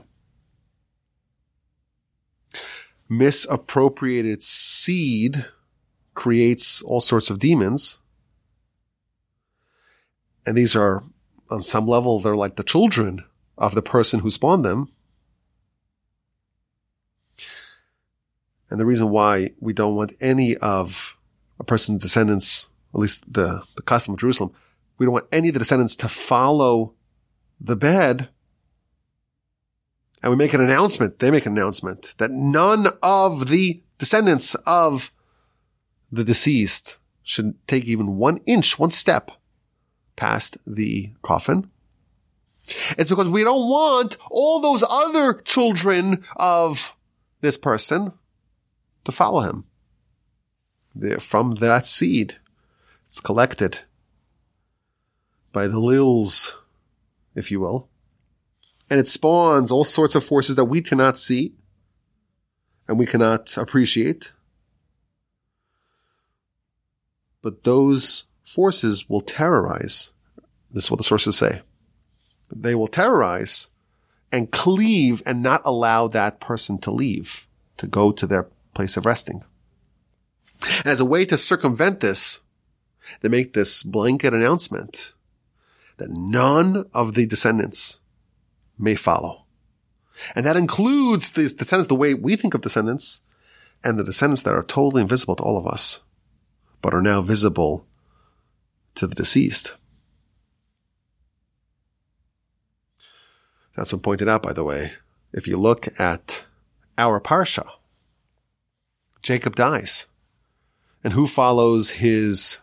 Misappropriated seed creates all sorts of demons. And these are, on some level, they're like the children of the person who spawned them. And the reason why we don't want any of a person's descendants, at least the, the custom of Jerusalem, we don't want any of the descendants to follow the bed and we make an announcement, they make an announcement that none of the descendants of the deceased should take even one inch, one step past the coffin. It's because we don't want all those other children of this person to follow him. They're from that seed. It's collected by the lils, if you will and it spawns all sorts of forces that we cannot see and we cannot appreciate. But those forces will terrorize. This is what the sources say. They will terrorize and cleave and not allow that person to leave, to go to their place of resting. And as a way to circumvent this, they make this blanket announcement that none of the descendants may follow. And that includes the descendants the way we think of descendants. and the descendants that are totally invisible to all of us, but are now visible to the deceased. That's been pointed out, by the way. If you look at our Parsha, Jacob dies. And who follows his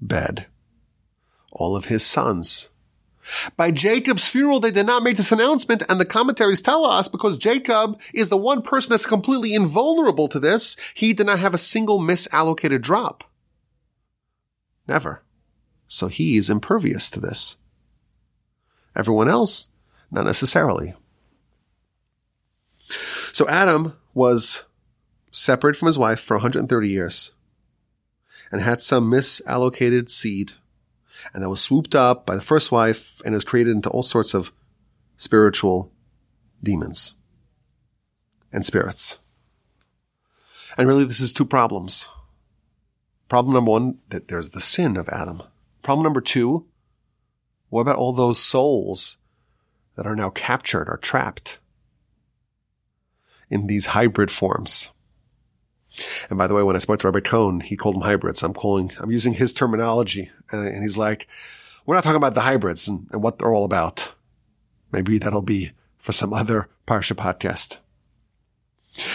bed? All of his sons. By Jacob's funeral, they did not make this announcement, and the commentaries tell us because Jacob is the one person that's completely invulnerable to this, he did not have a single misallocated drop. Never. So he is impervious to this. Everyone else, not necessarily. So Adam was separated from his wife for 130 years and had some misallocated seed and that was swooped up by the first wife and was created into all sorts of spiritual demons and spirits. And really this is two problems. Problem number one, that there's the sin of Adam. Problem number two, what about all those souls that are now captured or trapped in these hybrid forms? And by the way, when I spoke to Rabbi Cohn, he called them hybrids. I'm calling, I'm using his terminology. Uh, and he's like, we're not talking about the hybrids and, and what they're all about. Maybe that'll be for some other Parsha podcast.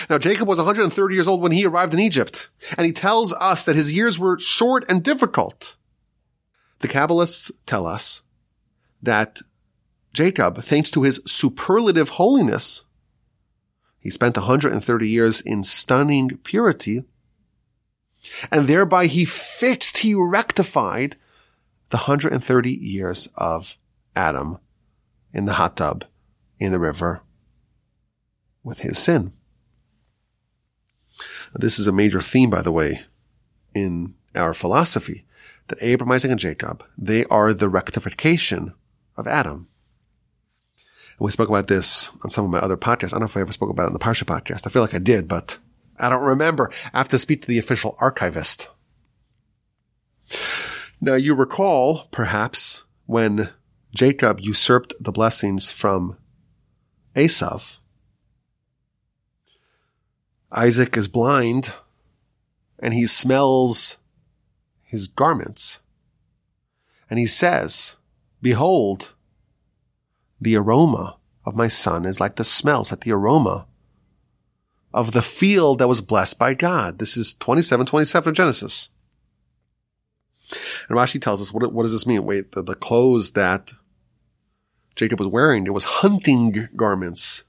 Now, Jacob was 130 years old when he arrived in Egypt, and he tells us that his years were short and difficult. The Kabbalists tell us that Jacob, thanks to his superlative holiness, he spent 130 years in stunning purity, and thereby he fixed, he rectified the 130 years of Adam in the hot tub in the river with his sin. This is a major theme, by the way, in our philosophy that Abraham, Isaac, and Jacob, they are the rectification of Adam. And we spoke about this on some of my other podcasts. I don't know if I ever spoke about it on the Parsha podcast. I feel like I did, but I don't remember. I have to speak to the official archivist. Now you recall, perhaps, when Jacob usurped the blessings from Esav. Isaac is blind and he smells his garments. And he says, behold, the aroma of my son is like the smells, like the aroma of the field that was blessed by God. This is 27, 27 of Genesis. And Rashi tells us, what, what does this mean? Wait, the, the clothes that Jacob was wearing, it was hunting garments.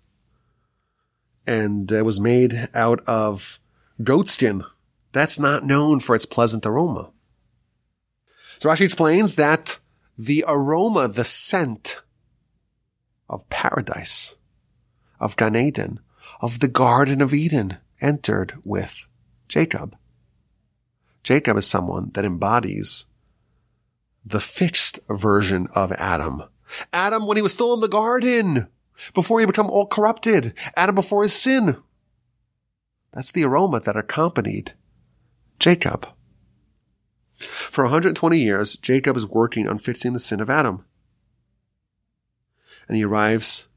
And it was made out of goatskin. That's not known for its pleasant aroma. So Rashi explains that the aroma, the scent of paradise, of Gan Eden, of the Garden of Eden entered with Jacob. Jacob is someone that embodies the fixed version of Adam. Adam when he was still in the garden, before he become all corrupted. Adam before his sin. That's the aroma that accompanied Jacob. For 120 years, Jacob is working on fixing the sin of Adam and he arrives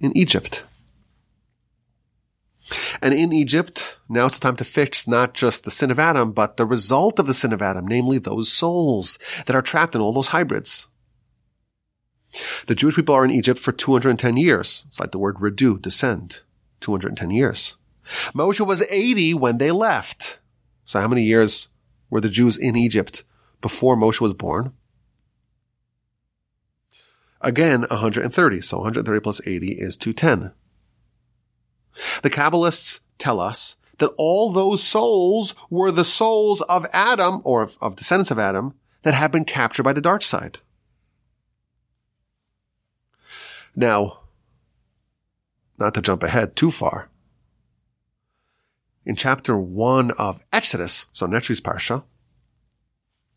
in Egypt. And in Egypt, now it's time to fix not just the sin of Adam, but the result of the sin of Adam, namely those souls that are trapped in all those hybrids. The Jewish people are in Egypt for 210 years. It's like the word redu, descend. 210 years. Moshe was 80 when they left. So how many years were the Jews in Egypt before Moshe was born? Again, 130. So 130 plus 80 is 210. The Kabbalists tell us that all those souls were the souls of Adam or of, of descendants of Adam that had been captured by the dark side. Now, not to jump ahead too far, in chapter one of Exodus, so Netri's Parsha,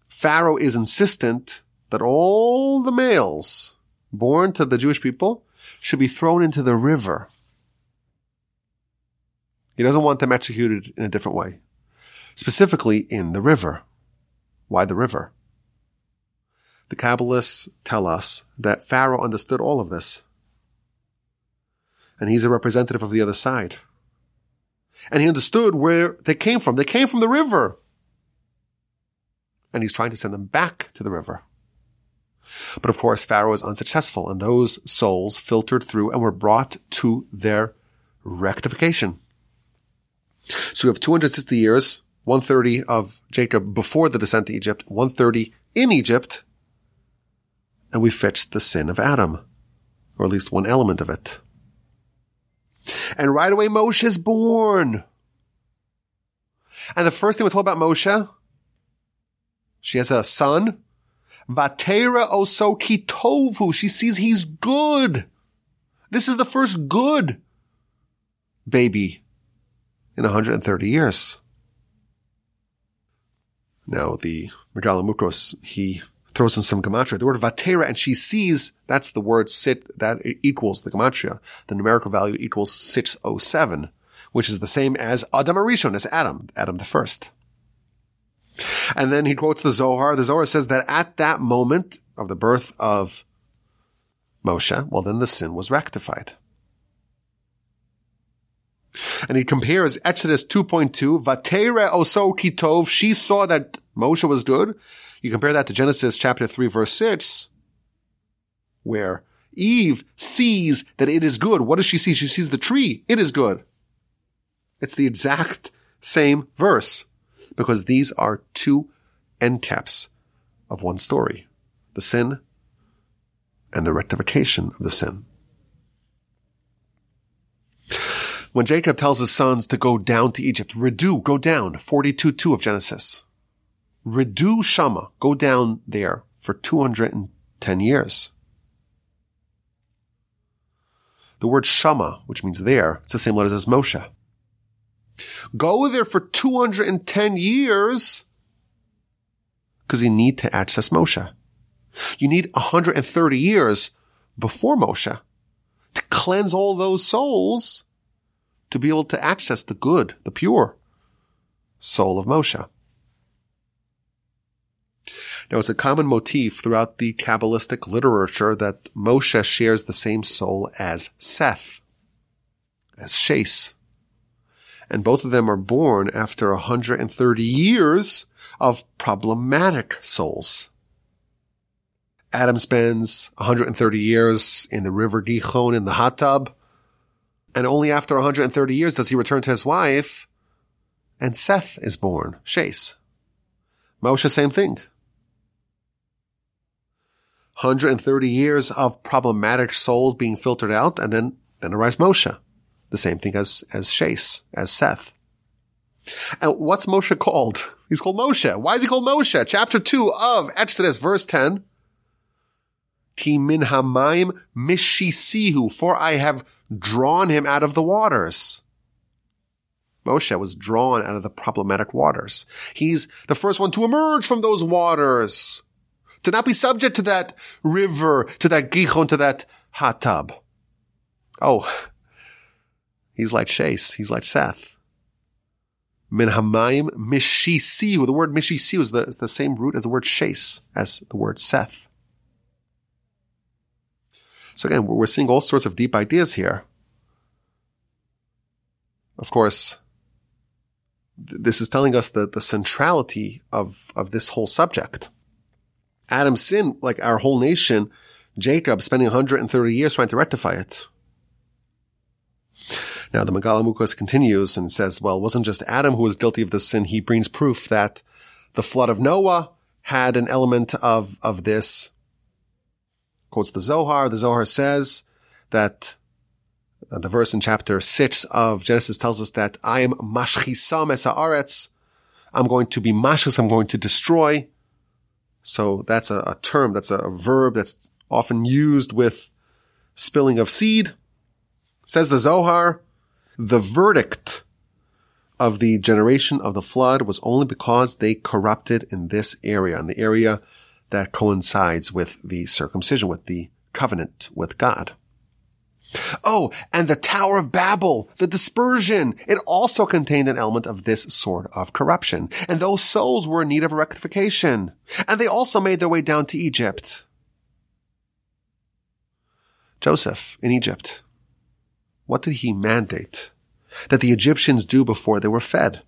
Pharaoh is insistent that all the males born to the Jewish people should be thrown into the river. He doesn't want them executed in a different way. Specifically in the river. Why the river? The Kabbalists tell us that Pharaoh understood all of this. And he's a representative of the other side. And he understood where they came from. They came from the river. And he's trying to send them back to the river. But of course, Pharaoh was unsuccessful and those souls filtered through and were brought to their rectification. So we have 260 years, 130 of Jacob before the descent to Egypt, 130 in Egypt, and we fixed the sin of Adam, or at least one element of it. And right away Moshe is born. And the first thing we're told about Moshe, she has a son, Vatera oso kitovu. She sees he's good. This is the first good baby in 130 years. Now the Megaleh Amukos, he throws in some gematria. The word vatera, and she sees, that's the word sit, that equals the gematria. The numerical value equals 607, which is the same as Adam HaRishon, as Adam, Adam the first. And then he quotes the Zohar. The Zohar says that at that moment of the birth of Moshe, well, then the sin was rectified. And he compares Exodus 2.2, Vatere oso kitov, she saw that Moshe was good. You compare that to Genesis chapter 3 verse 6, where Eve sees that it is good. What does she see? She sees the tree. It is good. It's the exact same verse because these are two end caps of one story. The sin and the rectification of the sin. When Jacob tells his sons to go down to Egypt, redu, go down, 42-2 of Genesis. Redu Shama, go down there for 210 years. The word Shama, which means there, it's the same letters as Moshe. Go there for 210 years because you need to access Moshe. You need 130 years before Moshe to cleanse all those souls to be able to access the good, the pure soul of Moshe. Now, it's a common motif throughout the Kabbalistic literature that Moshe shares the same soul as Seth, as Shase and both of them are born after 130 years of problematic souls. Adam spends 130 years in the river Gihon in the hot tub, and only after 130 years does he return to his wife, and Seth is born, Shase. Moshe, same thing. 130 years of problematic souls being filtered out, and then, then arrives Moshe. The same thing as, as Shase, as Seth. And what's Moshe called? He's called Moshe. Why is he called Moshe? Chapter 2 of Exodus, verse 10. Ki min hamayim mishisihu, for I have drawn him out of the waters. Moshe was drawn out of the problematic waters. He's the first one to emerge from those waters, to not be subject to that river, to that gihon, to that hot tub. Oh, He's like Chase. He's like Seth. Min hamayim mishisiu. The word mishisiu is the, is the same root as the word Chase, as the word Seth. So again, we're seeing all sorts of deep ideas here. Of course, this is telling us the, the centrality of, of this whole subject. Adam's sin, like our whole nation, Jacob spending 130 years trying to rectify it. Now the Megaleh Amukos continues and says, well, it wasn't just Adam who was guilty of this sin. He brings proof that the flood of Noah had an element of, of this. Quotes the Zohar. The Zohar says that uh, the verse in chapter six of Genesis tells us that I am mashchisam es I'm going to be mashchis. I'm going to destroy. So that's a, a term. That's a, a verb that's often used with spilling of seed. Says the Zohar, the verdict of the generation of the flood was only because they corrupted in this area, in the area that coincides with the circumcision, with the covenant with God. Oh, and the Tower of Babel, the dispersion, it also contained an element of this sort of corruption. And those souls were in need of rectification. And they also made their way down to Egypt. Joseph in Egypt what did he mandate? that the Egyptians do before they were fed.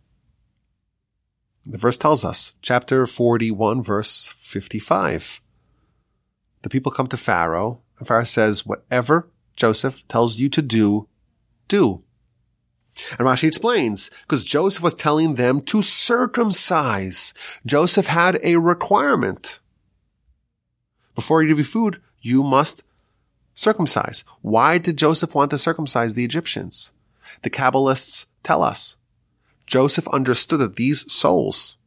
The verse tells us, chapter 41, verse 55. The people come to Pharaoh, and Pharaoh says, whatever Joseph tells you to do, do. And Rashi explains, because Joseph was telling them to circumcise. Joseph had a requirement. Before you give you food, you must circumcise. Why did Joseph want to circumcise the Egyptians? The Kabbalists tell us Joseph understood that these souls,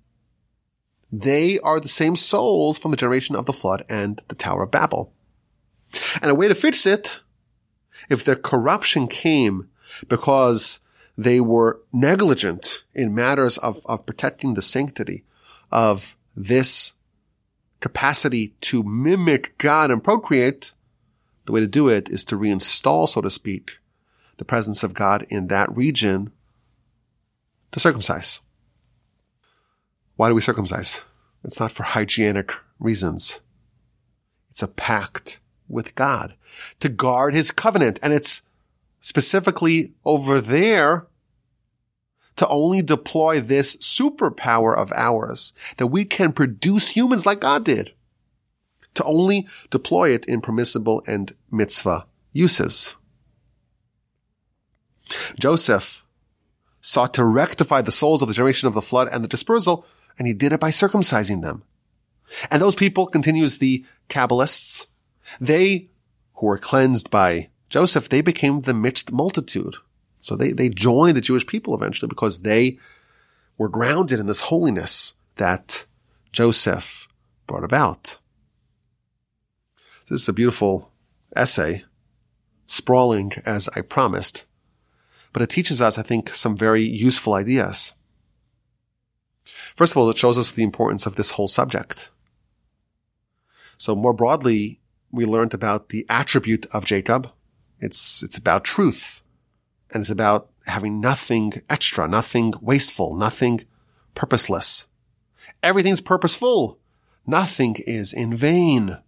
they are the same souls from the generation of the flood and the Tower of Babel. And a way to fix it, if their corruption came because they were negligent in matters of, of protecting the sanctity of this capacity to mimic God and procreate, the way to do it is to reinstall, so to speak, the presence of God in that region to circumcise. Why do we circumcise? It's not for hygienic reasons. It's a pact with God to guard his covenant. And it's specifically over there to only deploy this superpower of ours that we can produce humans like God did. To only deploy it in permissible and mitzvah uses. Joseph sought to rectify the souls of the generation of the flood and the dispersal, and he did it by circumcising them. And those people, continues the Kabbalists, they who were cleansed by Joseph, they became the mixed multitude. So they, they joined the Jewish people eventually because they were grounded in this holiness that Joseph brought about. This is a beautiful essay, sprawling as I promised, but it teaches us, I think, some very useful ideas. First of all, it shows us the importance of this whole subject. So more broadly, we learned about the attribute of Jacob. It's, it's about truth. And it's about having nothing extra, nothing wasteful, nothing purposeless. Everything's purposeful. Nothing is in vain.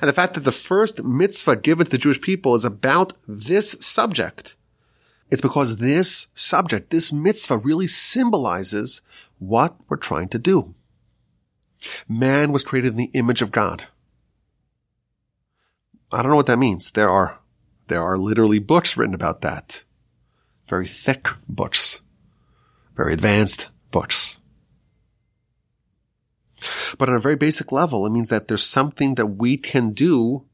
And the fact that the first mitzvah given to the Jewish people is about this subject it's because this subject, this mitzvah really symbolizes what we're trying to do. Man was created in the image of God. I don't know what that means. There are, there are literally books written about that. Very thick books. Very advanced books. But on a very basic level, it means that there's something that we can do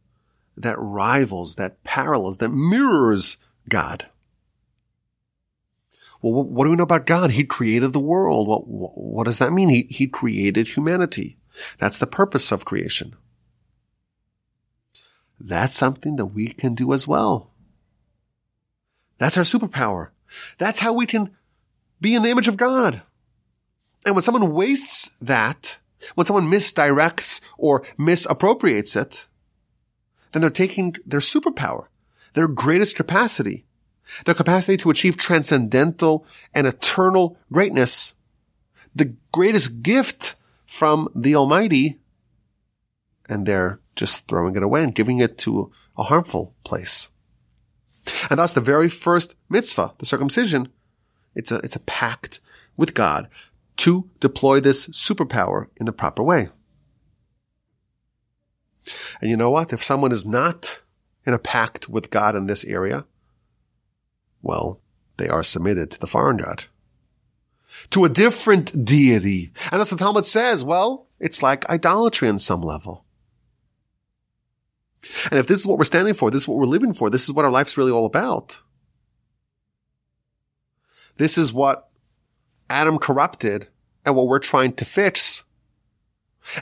that rivals, that parallels, that mirrors God. Well, what do we know about God? He created the world. What, what does that mean? He, he created humanity. That's the purpose of creation. That's something that we can do as well. That's our superpower. That's how we can be in the image of God. And when someone wastes that, when someone misdirects or misappropriates it, then they're taking their superpower, their greatest capacity, their capacity to achieve transcendental and eternal greatness, the greatest gift from the Almighty, and they're just throwing it away and giving it to a harmful place. And that's the very first mitzvah, the circumcision. It's a, it's a pact with God to deploy this superpower in the proper way. And you know what? If someone is not in a pact with God in this area, well, they are submitted to the foreign god. To a different deity. And as the Talmud says, well, it's like idolatry on some level. And if this is what we're standing for, this is what we're living for, this is what our life's really all about. This is what Adam corrupted and what we're trying to fix.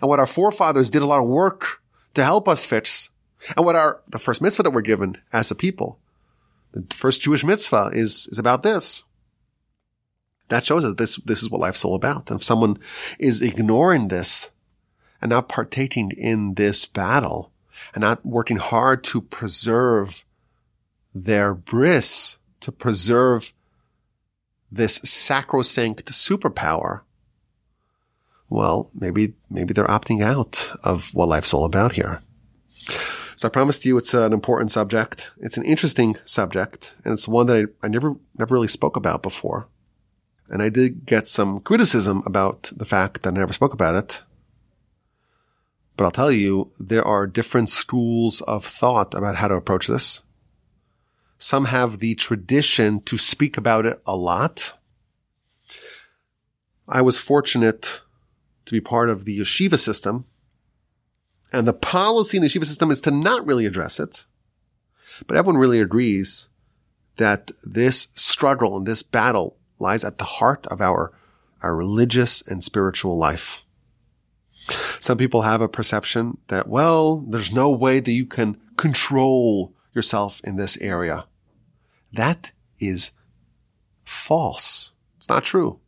And what our forefathers did a lot of work to help us fix. And what our, the first mitzvah that we're given as a people the first Jewish mitzvah is, is about this. That shows that this, this is what life's all about. And if someone is ignoring this and not partaking in this battle and not working hard to preserve their bris, to preserve this sacrosanct superpower, well, maybe, maybe they're opting out of what life's all about here. So I promised you it's an important subject. It's an interesting subject, and it's one that I, I never, never really spoke about before. And I did get some criticism about the fact that I never spoke about it. But I'll tell you, there are different schools of thought about how to approach this. Some have the tradition to speak about it a lot. I was fortunate to be part of the yeshiva system. And the policy in the yeshiva system is to not really address it. But everyone really agrees that this struggle and this battle lies at the heart of our, our religious and spiritual life. Some people have a perception that, well, there's no way that you can control yourself in this area. That is false. It's not true.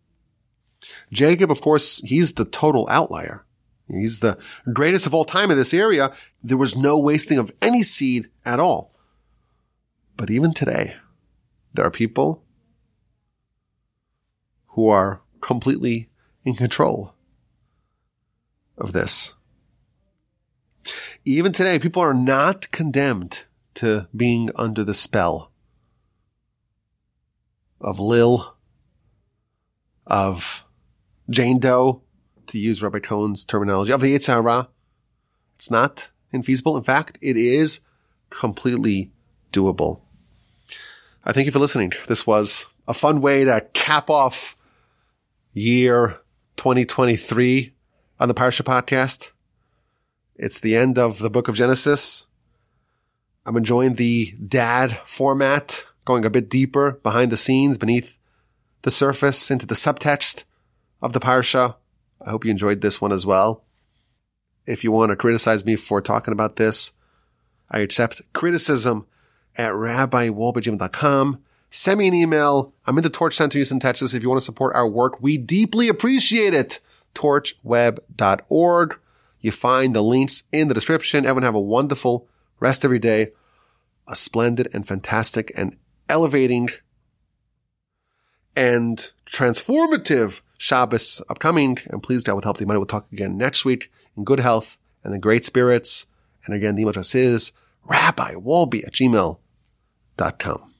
Jacob, of course, he's the total outlier. He's the greatest of all time in this area. There was no wasting of any seed at all. But even today, there are people who are completely in control of this. Even today, people are not condemned to being under the spell of Lil, of Jane Doe, to use Rabbi Cohen's terminology, of the Yetzer Hara. It's not infeasible. In fact, it is completely doable. I thank you for listening. This was a fun way to cap off year 2023 on the Parsha podcast. It's the end of the book of Genesis. I'm enjoying the dad format, going a bit deeper behind the scenes, beneath the surface, into the subtext of the Parsha. I hope you enjoyed this one as well. If you want to criticize me for talking about this, I accept criticism at rabbiwolbajim.com. Send me an email. I'm in the Torch Center Houston, Texas. If you want to support our work, we deeply appreciate it. Torchweb.org. You find the links in the description. Everyone have a wonderful rest of your day. A splendid and fantastic and elevating and transformative Shabbos upcoming. And please God with help the money. We'll talk again next week in good health and in great spirits. And again, the email address is rabbiwolbe at gmail.com.